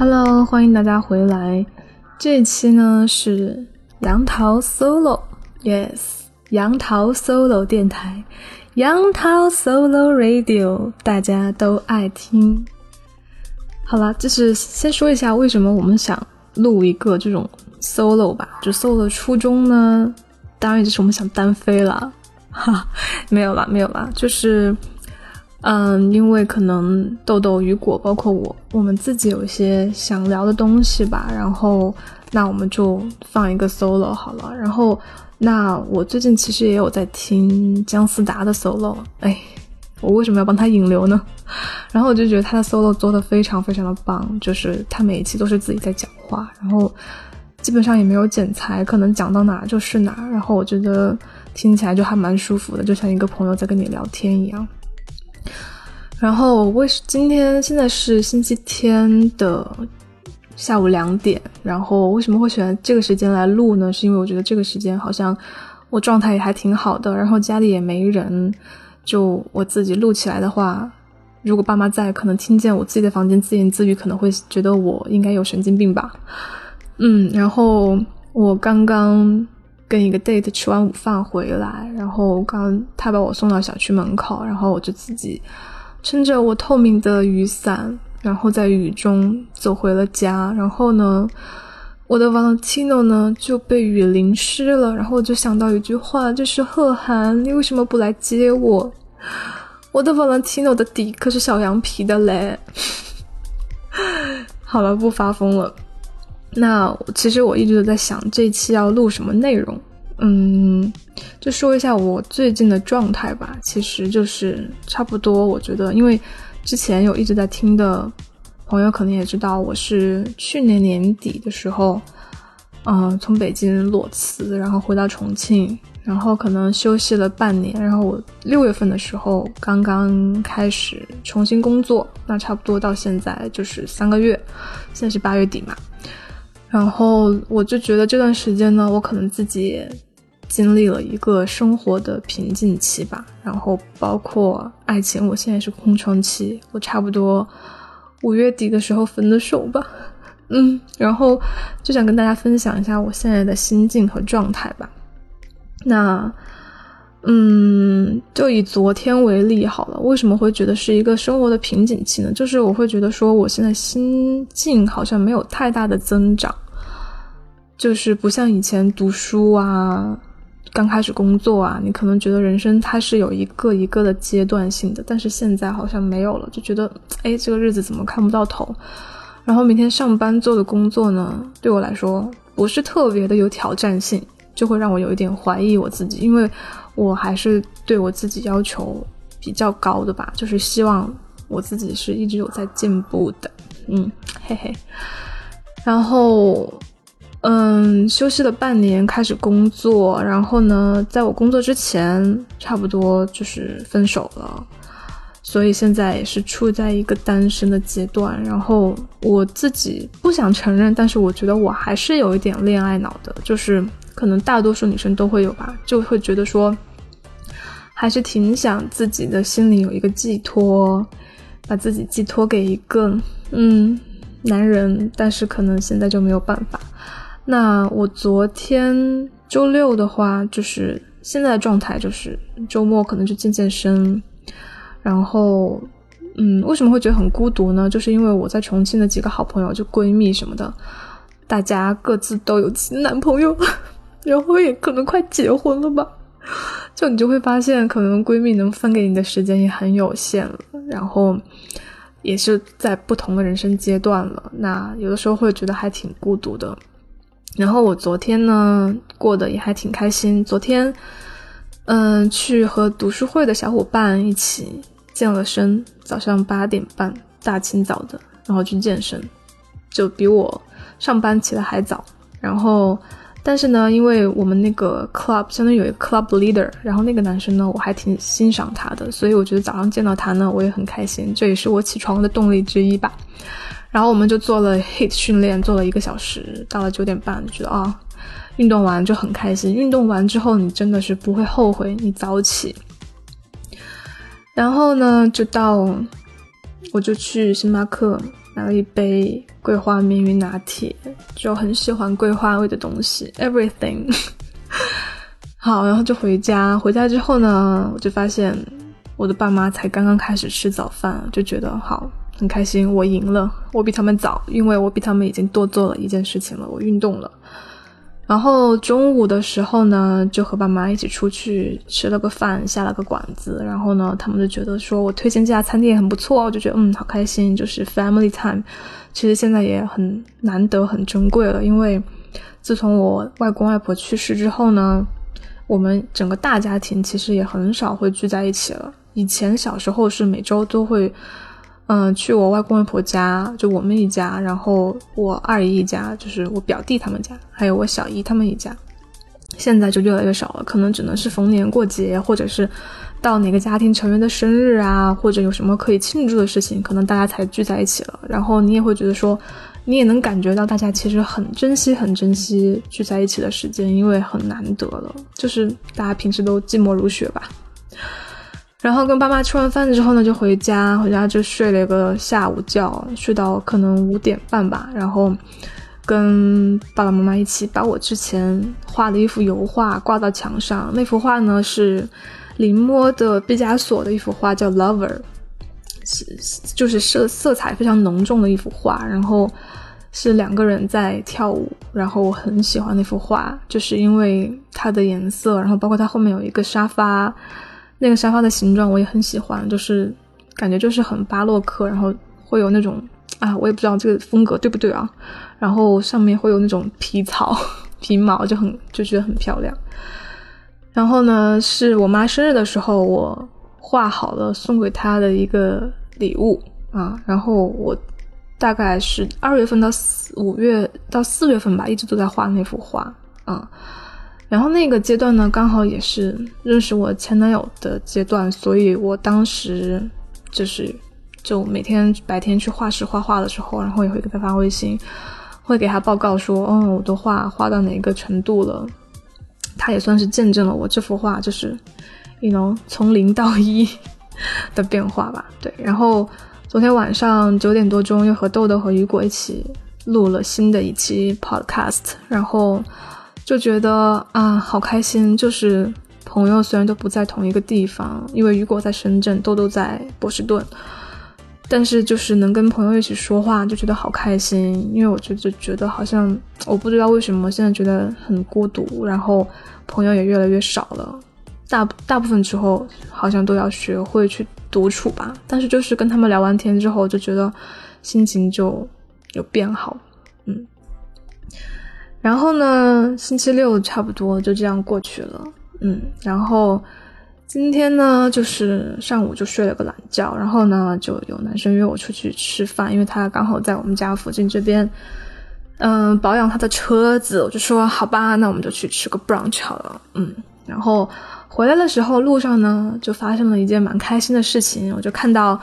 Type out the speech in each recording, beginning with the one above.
Hello，欢迎大家回来。这期呢是杨桃 Solo，Yes，杨桃 Solo 电台，杨桃 Solo Radio，大家都爱听。好了，就是先说一下为什么我们想录一个这种 Solo 吧。就 Solo 的初衷呢，当然就是我们想单飞了。哈，没有啦，没有啦，就是。嗯，因为可能豆豆、雨果，包括我，我们自己有一些想聊的东西吧。然后，那我们就放一个 solo 好了。然后，那我最近其实也有在听姜思达的 solo。哎，我为什么要帮他引流呢？然后我就觉得他的 solo 做的非常非常的棒，就是他每一期都是自己在讲话，然后基本上也没有剪裁，可能讲到哪就是哪。然后我觉得听起来就还蛮舒服的，就像一个朋友在跟你聊天一样。然后为今天现在是星期天的下午两点，然后为什么会选这个时间来录呢？是因为我觉得这个时间好像我状态也还挺好的，然后家里也没人，就我自己录起来的话，如果爸妈在，可能听见我自己的房间自言自语，可能会觉得我应该有神经病吧。嗯，然后我刚刚跟一个 date 吃完午饭回来，然后刚他把我送到小区门口，然后我就自己。撑着我透明的雨伞，然后在雨中走回了家。然后呢，我的 Valentino 呢就被雨淋湿了。然后我就想到一句话，就是贺涵，你为什么不来接我？我的 Valentino 的底可是小羊皮的嘞。好了，不发疯了。那其实我一直都在想这期要录什么内容。嗯，就说一下我最近的状态吧。其实就是差不多，我觉得，因为之前有一直在听的朋友，可能也知道，我是去年年底的时候，嗯，从北京裸辞，然后回到重庆，然后可能休息了半年，然后我六月份的时候刚刚开始重新工作，那差不多到现在就是三个月，现在是八月底嘛，然后我就觉得这段时间呢，我可能自己。经历了一个生活的瓶颈期吧，然后包括爱情，我现在是空窗期，我差不多五月底的时候分的手吧，嗯，然后就想跟大家分享一下我现在的心境和状态吧。那，嗯，就以昨天为例好了，为什么会觉得是一个生活的瓶颈期呢？就是我会觉得说，我现在心境好像没有太大的增长，就是不像以前读书啊。刚开始工作啊，你可能觉得人生它是有一个一个的阶段性的，但是现在好像没有了，就觉得哎，这个日子怎么看不到头？然后明天上班做的工作呢，对我来说不是特别的有挑战性，就会让我有一点怀疑我自己，因为我还是对我自己要求比较高的吧，就是希望我自己是一直有在进步的，嗯，嘿嘿，然后。嗯，休息了半年，开始工作。然后呢，在我工作之前，差不多就是分手了，所以现在也是处在一个单身的阶段。然后我自己不想承认，但是我觉得我还是有一点恋爱脑的，就是可能大多数女生都会有吧，就会觉得说，还是挺想自己的心里有一个寄托，把自己寄托给一个嗯男人，但是可能现在就没有办法。那我昨天周六的话，就是现在的状态，就是周末可能就健健身，然后，嗯，为什么会觉得很孤独呢？就是因为我在重庆的几个好朋友，就闺蜜什么的，大家各自都有男朋友，然后也可能快结婚了吧，就你就会发现，可能闺蜜能分给你的时间也很有限了，然后也是在不同的人生阶段了，那有的时候会觉得还挺孤独的。然后我昨天呢过得也还挺开心。昨天，嗯，去和读书会的小伙伴一起健了身，早上八点半，大清早的，然后去健身，就比我上班起的还早。然后，但是呢，因为我们那个 club 相当于有一个 club leader，然后那个男生呢，我还挺欣赏他的，所以我觉得早上见到他呢，我也很开心，这也是我起床的动力之一吧。然后我们就做了 hit 训练，做了一个小时，到了九点半，觉得啊，运动完就很开心。运动完之后，你真的是不会后悔你早起。然后呢，就到我就去星巴克买了一杯桂花绵云拿铁，就很喜欢桂花味的东西，everything。好，然后就回家。回家之后呢，我就发现我的爸妈才刚刚开始吃早饭，就觉得好很开心，我赢了，我比他们早，因为我比他们已经多做了一件事情了，我运动了。然后中午的时候呢，就和爸妈一起出去吃了个饭，下了个馆子。然后呢，他们就觉得说我推荐这家餐厅也很不错，我就觉得嗯，好开心，就是 family time。其实现在也很难得、很珍贵了，因为自从我外公外婆去世之后呢，我们整个大家庭其实也很少会聚在一起了。以前小时候是每周都会。嗯，去我外公外婆家，就我们一家，然后我二姨一家，就是我表弟他们家，还有我小姨他们一家。现在就越来越少了，可能只能是逢年过节，或者是到哪个家庭成员的生日啊，或者有什么可以庆祝的事情，可能大家才聚在一起了。然后你也会觉得说，你也能感觉到大家其实很珍惜、很珍惜聚在一起的时间，因为很难得了，就是大家平时都寂寞如雪吧。然后跟爸妈吃完饭之后呢，就回家，回家就睡了一个下午觉，睡到可能五点半吧。然后跟爸爸妈妈一起把我之前画的一幅油画挂到墙上。那幅画呢是临摹的毕加索的一幅画，叫《Lover》，是就是色色彩非常浓重的一幅画。然后是两个人在跳舞。然后我很喜欢那幅画，就是因为它的颜色，然后包括它后面有一个沙发。那个沙发的形状我也很喜欢，就是感觉就是很巴洛克，然后会有那种啊，我也不知道这个风格对不对啊。然后上面会有那种皮草、皮毛，就很就觉得很漂亮。然后呢，是我妈生日的时候，我画好了送给她的一个礼物啊。然后我大概是二月份到四五月到四月份吧，一直都在画那幅画啊。然后那个阶段呢，刚好也是认识我前男友的阶段，所以我当时就是就每天白天去画室画画的时候，然后也会给他发微信，会给他报告说，哦，我的画画到哪个程度了。他也算是见证了我这幅画就是，you know 从零到一 的变化吧。对，然后昨天晚上九点多钟又和豆豆和雨果一起录了新的一期 podcast，然后。就觉得啊，好开心！就是朋友虽然都不在同一个地方，因为雨果在深圳，豆豆在波士顿，但是就是能跟朋友一起说话，就觉得好开心。因为我就就觉得好像我不知道为什么现在觉得很孤独，然后朋友也越来越少了。大大部分之后好像都要学会去独处吧。但是就是跟他们聊完天之后，就觉得心情就有变好，嗯。然后呢，星期六差不多就这样过去了，嗯，然后今天呢，就是上午就睡了个懒觉，然后呢，就有男生约我出去吃饭，因为他刚好在我们家附近这边，嗯，保养他的车子，我就说好吧，那我们就去吃个 brunch 好了，嗯，然后回来的时候路上呢，就发生了一件蛮开心的事情，我就看到。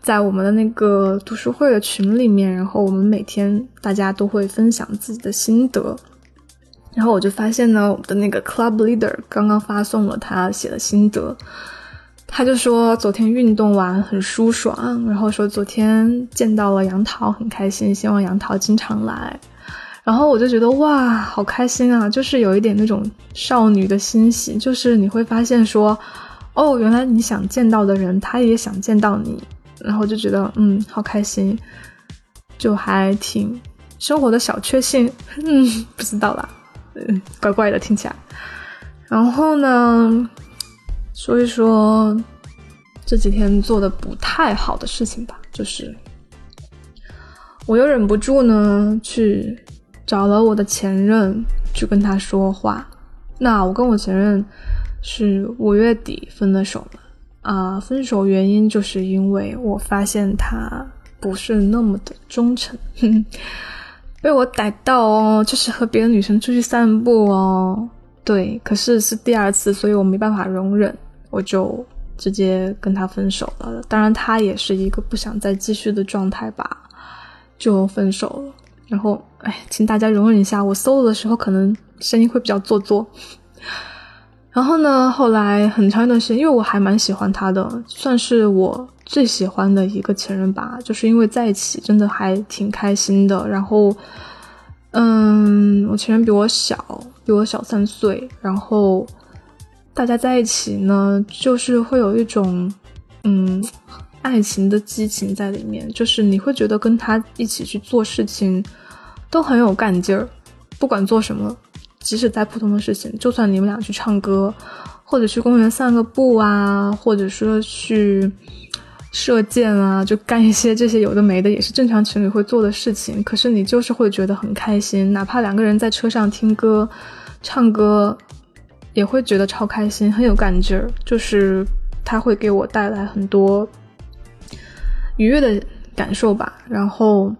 在我们的那个读书会的群里面，然后我们每天大家都会分享自己的心得，然后我就发现呢，我们的那个 club leader 刚刚发送了他写的心得，他就说昨天运动完很舒爽，然后说昨天见到了杨桃很开心，希望杨桃经常来，然后我就觉得哇，好开心啊，就是有一点那种少女的欣喜，就是你会发现说，哦，原来你想见到的人，他也想见到你。然后就觉得嗯，好开心，就还挺生活的小确幸，嗯，不知道啦，嗯，怪怪的听起来。然后呢，说一说这几天做的不太好的事情吧，就是我又忍不住呢去找了我的前任去跟他说话。那我跟我前任是五月底分的手了。啊，分手原因就是因为我发现他不是那么的忠诚，被我逮到哦，就是和别的女生出去散步哦，对，可是是第二次，所以我没办法容忍，我就直接跟他分手了。当然，他也是一个不想再继续的状态吧，就分手了。然后，哎，请大家容忍一下，我 solo 的时候可能声音会比较做作。然后呢？后来很长一段时间，因为我还蛮喜欢他的，算是我最喜欢的一个前任吧，就是因为在一起真的还挺开心的。然后，嗯，我前任比我小，比我小三岁。然后大家在一起呢，就是会有一种，嗯，爱情的激情在里面。就是你会觉得跟他一起去做事情都很有干劲儿，不管做什么，即使再普通的事情，就算你们俩去唱歌，或者去公园散个步啊，或者说去。射箭啊，就干一些这些有的没的，也是正常情侣会做的事情。可是你就是会觉得很开心，哪怕两个人在车上听歌、唱歌，也会觉得超开心，很有干劲儿。就是他会给我带来很多愉悦的感受吧。然后，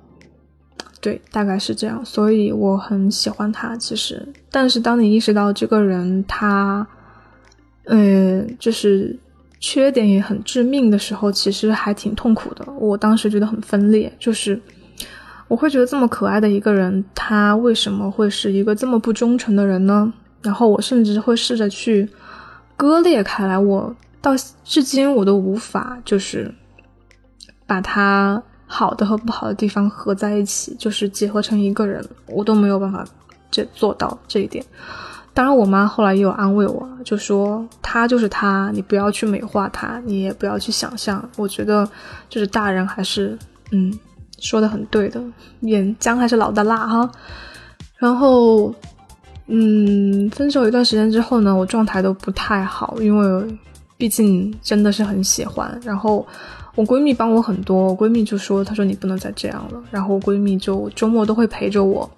对，大概是这样。所以我很喜欢他。其实，但是当你意识到这个人他，嗯，就是。缺点也很致命的时候，其实还挺痛苦的。我当时觉得很分裂，就是我会觉得这么可爱的一个人，他为什么会是一个这么不忠诚的人呢？然后我甚至会试着去割裂开来。我到至今我都无法就是把他好的和不好的地方合在一起，就是结合成一个人，我都没有办法这做到这一点。当然，我妈后来也有安慰我，就说他就是他，你不要去美化他，你也不要去想象。我觉得，就是大人还是，嗯，说的很对的，眼姜还是老的辣哈。然后，嗯，分手一段时间之后呢，我状态都不太好，因为毕竟真的是很喜欢。然后我闺蜜帮我很多，我闺蜜就说，她说你不能再这样了。然后我闺蜜就周末都会陪着我，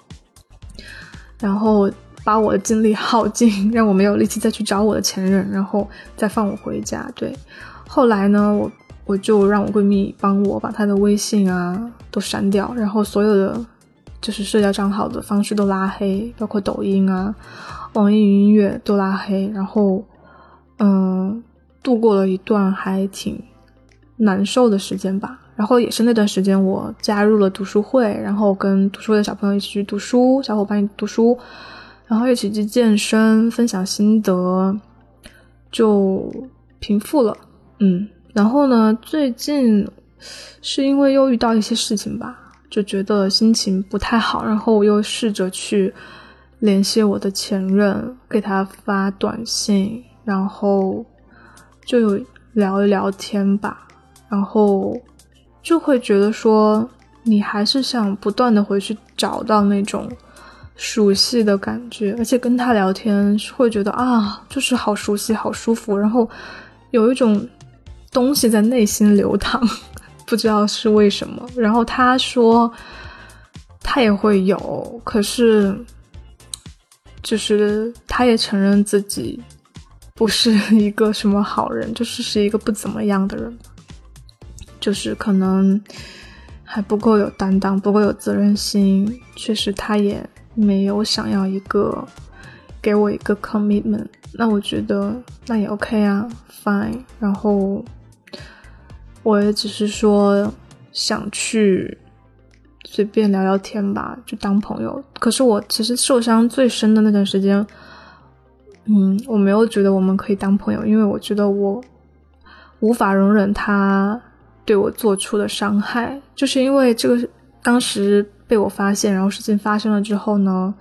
然后。把我的精力耗尽，让我没有力气再去找我的前任，然后再放我回家。对，后来呢，我我就让我闺蜜帮我把她的微信啊都删掉，然后所有的就是社交账号的方式都拉黑，包括抖音啊、网易云音乐都拉黑，然后嗯，度过了一段还挺难受的时间吧。然后也是那段时间，我加入了读书会，然后跟读书会的小朋友一起去读书，小伙伴一起读书。然后一起去健身，分享心得，就平复了。嗯，然后呢，最近是因为又遇到一些事情吧，就觉得心情不太好。然后我又试着去联系我的前任，给他发短信，然后就有聊一聊天吧。然后就会觉得说，你还是想不断的回去找到那种。熟悉的感觉，而且跟他聊天会觉得啊，就是好熟悉、好舒服，然后有一种东西在内心流淌，不知道是为什么。然后他说他也会有，可是就是他也承认自己不是一个什么好人，就是是一个不怎么样的人，就是可能还不够有担当，不够有责任心。确实，他也。没有想要一个给我一个 commitment，那我觉得那也 OK 啊，fine。然后我也只是说想去随便聊聊天吧，就当朋友。可是我其实受伤最深的那段时间，嗯，我没有觉得我们可以当朋友，因为我觉得我无法容忍他对我做出的伤害，就是因为这个当时。被我发现，然后事情发生了之后呢，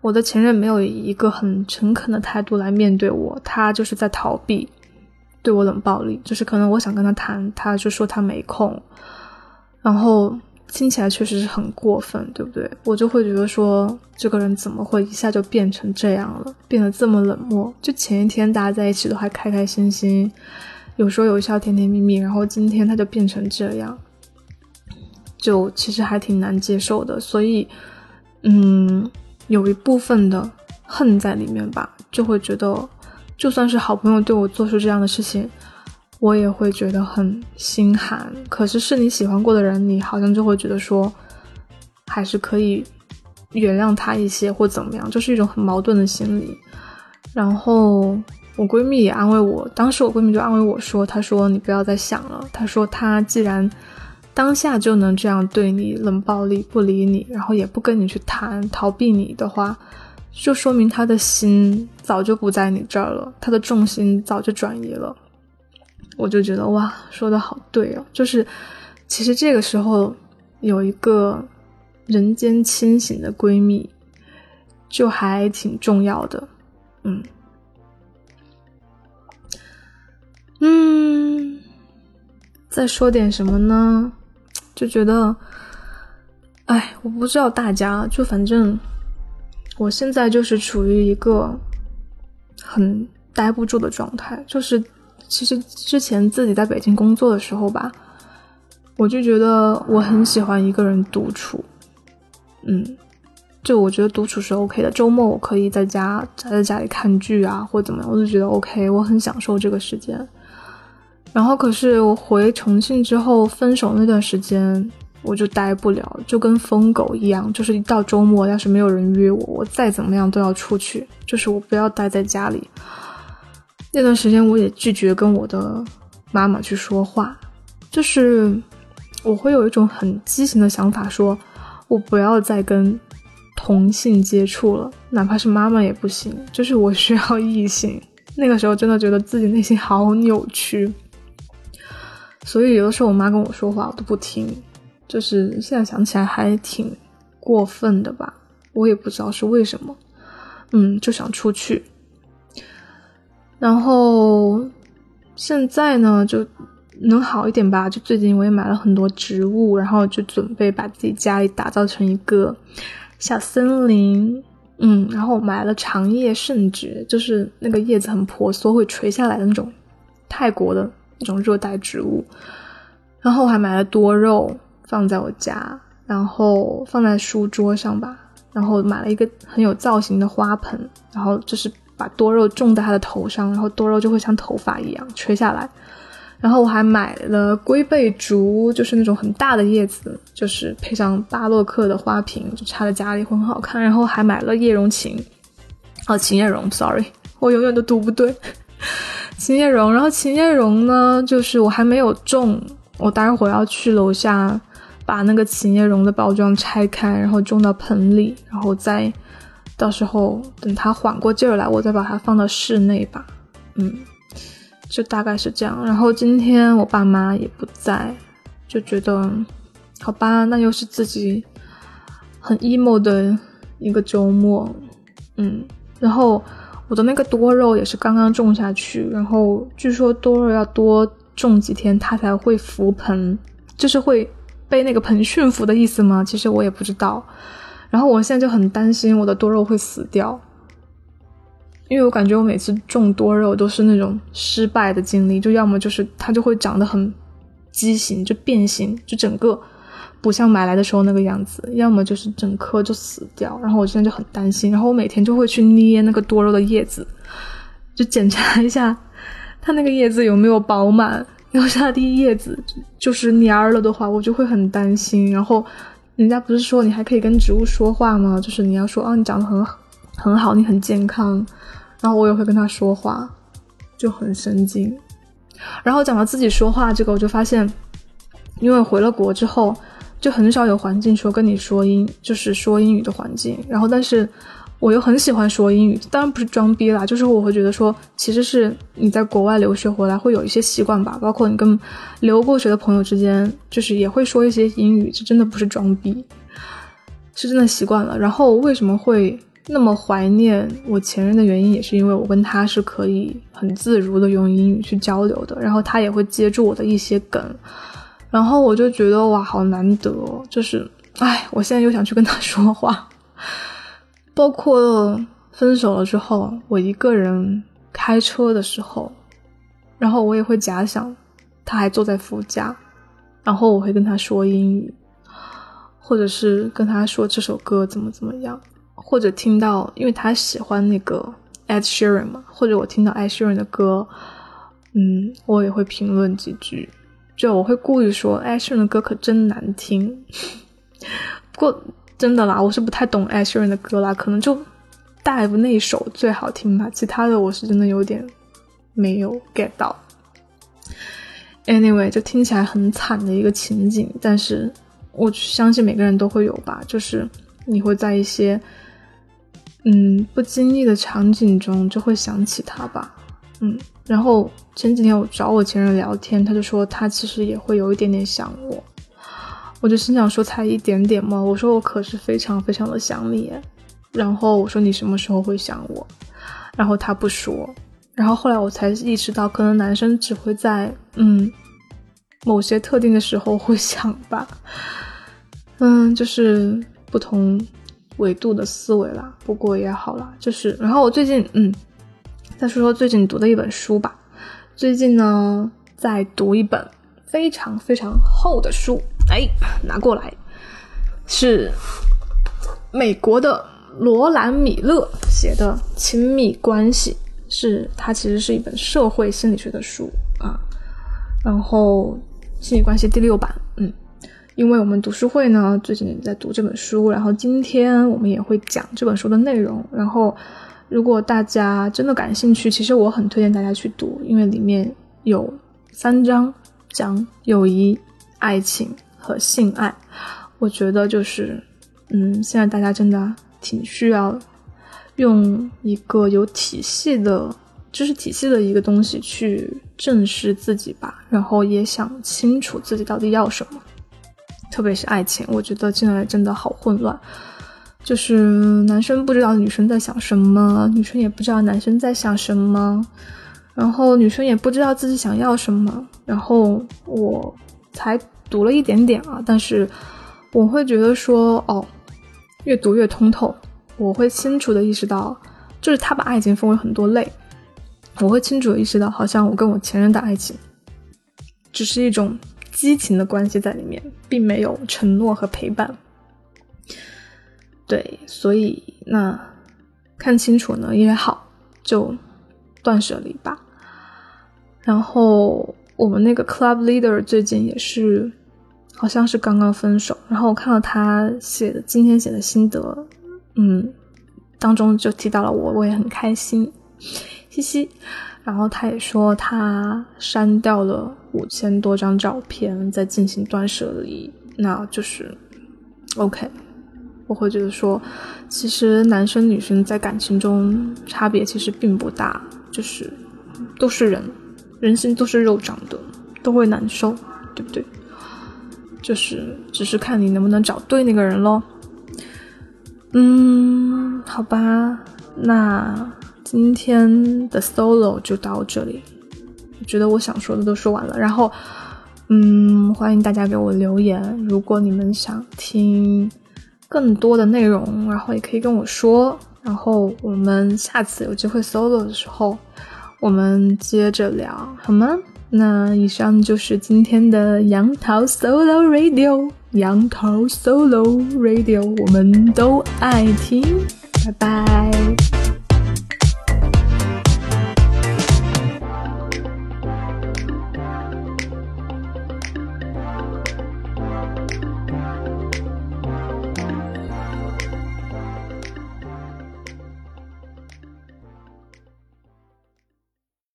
我的前任没有以一个很诚恳的态度来面对我，他就是在逃避，对我冷暴力，就是可能我想跟他谈，他就说他没空，然后听起来确实是很过分，对不对？我就会觉得说，这个人怎么会一下就变成这样了，变得这么冷漠？就前一天大家在一起都还开开心心，有说有笑，甜甜蜜蜜，然后今天他就变成这样。就其实还挺难接受的，所以，嗯，有一部分的恨在里面吧，就会觉得，就算是好朋友对我做出这样的事情，我也会觉得很心寒。可是是你喜欢过的人，你好像就会觉得说，还是可以原谅他一些或怎么样，就是一种很矛盾的心理。然后我闺蜜也安慰我，当时我闺蜜就安慰我说：“她说你不要再想了，她说她既然。”当下就能这样对你冷暴力不理你，然后也不跟你去谈，逃避你的话，就说明他的心早就不在你这儿了，他的重心早就转移了。我就觉得哇，说的好对哦，就是其实这个时候有一个人间清醒的闺蜜，就还挺重要的，嗯嗯，再说点什么呢？就觉得，哎，我不知道大家，就反正我现在就是处于一个很待不住的状态，就是。其实之前自己在北京工作的时候吧，我就觉得我很喜欢一个人独处，嗯，就我觉得独处是 OK 的。周末我可以在家宅在家里看剧啊，或怎么样，我就觉得 OK，我很享受这个时间。然后可是我回重庆之后，分手那段时间我就待不了，就跟疯狗一样，就是一到周末要是没有人约我，我再怎么样都要出去，就是我不要待在家里。那段时间，我也拒绝跟我的妈妈去说话，就是我会有一种很畸形的想法，说我不要再跟同性接触了，哪怕是妈妈也不行，就是我需要异性。那个时候真的觉得自己内心好扭曲，所以有的时候我妈跟我说话，我都不听，就是现在想起来还挺过分的吧，我也不知道是为什么，嗯，就想出去。然后现在呢，就能好一点吧。就最近我也买了很多植物，然后就准备把自己家里打造成一个小森林。嗯，然后买了长叶圣蕨，就是那个叶子很婆娑会垂下来的那种泰国的那种热带植物。然后还买了多肉放在我家，然后放在书桌上吧。然后买了一个很有造型的花盆，然后就是。把多肉种在他的头上，然后多肉就会像头发一样垂下来。然后我还买了龟背竹，就是那种很大的叶子，就是配上巴洛克的花瓶，就插在家里会很好看。然后还买了叶榕琴，哦，琴叶榕，sorry，我永远都读不对，琴叶榕。然后琴叶榕呢，就是我还没有种，我待会儿要去楼下把那个琴叶榕的包装拆开，然后种到盆里，然后再。到时候等它缓过劲儿来，我再把它放到室内吧。嗯，就大概是这样。然后今天我爸妈也不在，就觉得好吧，那又是自己很 emo 的一个周末。嗯，然后我的那个多肉也是刚刚种下去，然后据说多肉要多种几天它才会浮盆，就是会被那个盆驯服的意思吗？其实我也不知道。然后我现在就很担心我的多肉会死掉，因为我感觉我每次种多肉都是那种失败的经历，就要么就是它就会长得很畸形，就变形，就整个不像买来的时候那个样子；要么就是整颗就死掉。然后我现在就很担心，然后我每天就会去捏那个多肉的叶子，就检查一下它那个叶子有没有饱满。要是它的叶子就是蔫儿了的话，我就会很担心。然后。人家不是说你还可以跟植物说话吗？就是你要说哦，你长得很很好，你很健康，然后我也会跟他说话，就很神经。然后讲到自己说话这个，我就发现，因为回了国之后，就很少有环境说跟你说英，就是说英语的环境。然后但是。我又很喜欢说英语，当然不是装逼啦，就是我会觉得说，其实是你在国外留学回来会有一些习惯吧，包括你跟留过学的朋友之间，就是也会说一些英语，这真的不是装逼，是真的习惯了。然后为什么会那么怀念我前任的原因，也是因为我跟他是可以很自如的用英语去交流的，然后他也会接住我的一些梗，然后我就觉得哇，好难得，就是，哎，我现在又想去跟他说话。包括分手了之后，我一个人开车的时候，然后我也会假想他还坐在副驾，然后我会跟他说英语，或者是跟他说这首歌怎么怎么样，或者听到，因为他喜欢那个 Ed Sheeran 嘛，或者我听到 Ed Sheeran 的歌，嗯，我也会评论几句，就我会故意说 Ed Sheeran 的歌可真难听，不过。真的啦，我是不太懂艾希人的歌啦，可能就 Dive 那首最好听吧，其他的我是真的有点没有 get 到。Anyway，就听起来很惨的一个情景，但是我相信每个人都会有吧，就是你会在一些嗯不经意的场景中就会想起他吧，嗯，然后前几天我找我前任聊天，他就说他其实也会有一点点想我，我就心想说才一点点吗？我说我可是非常非常的想你，然后我说你什么时候会想我？然后他不说，然后后来我才意识到，可能男生只会在嗯某些特定的时候会想吧，嗯，就是不同维度的思维啦。不过也好啦，就是然后我最近嗯。再说说最近读的一本书吧。最近呢，在读一本非常非常厚的书，哎，拿过来，是美国的罗兰·米勒写的《亲密关系》，是它其实是一本社会心理学的书啊。然后亲密关系第六版，嗯，因为我们读书会呢最近也在读这本书，然后今天我们也会讲这本书的内容，然后。如果大家真的感兴趣，其实我很推荐大家去读，因为里面有三章讲友谊、爱情和性爱。我觉得就是，嗯，现在大家真的挺需要用一个有体系的知识体系的一个东西去正视自己吧，然后也想清楚自己到底要什么，特别是爱情，我觉得现在真的好混乱。就是男生不知道女生在想什么，女生也不知道男生在想什么，然后女生也不知道自己想要什么。然后我才读了一点点啊，但是我会觉得说，哦，越读越通透。我会清楚的意识到，就是他把爱情分为很多类，我会清楚的意识到，好像我跟我前任的爱情，只是一种激情的关系在里面，并没有承诺和陪伴。对，所以那看清楚呢也好，就断舍离吧。然后我们那个 club leader 最近也是，好像是刚刚分手。然后我看到他写的今天写的心得，嗯，当中就提到了我，我也很开心，嘻嘻。然后他也说他删掉了五千多张照片，在进行断舍离，那就是 OK。我会觉得说，其实男生女生在感情中差别其实并不大，就是都是人，人心都是肉长的，都会难受，对不对？就是只是看你能不能找对那个人咯。嗯，好吧，那今天的 solo 就到这里。我觉得我想说的都说完了，然后，嗯，欢迎大家给我留言，如果你们想听。更多的内容，然后也可以跟我说，然后我们下次有机会 solo 的时候，我们接着聊，好吗？那以上就是今天的杨桃 solo radio，杨桃 solo radio，我们都爱听，拜拜。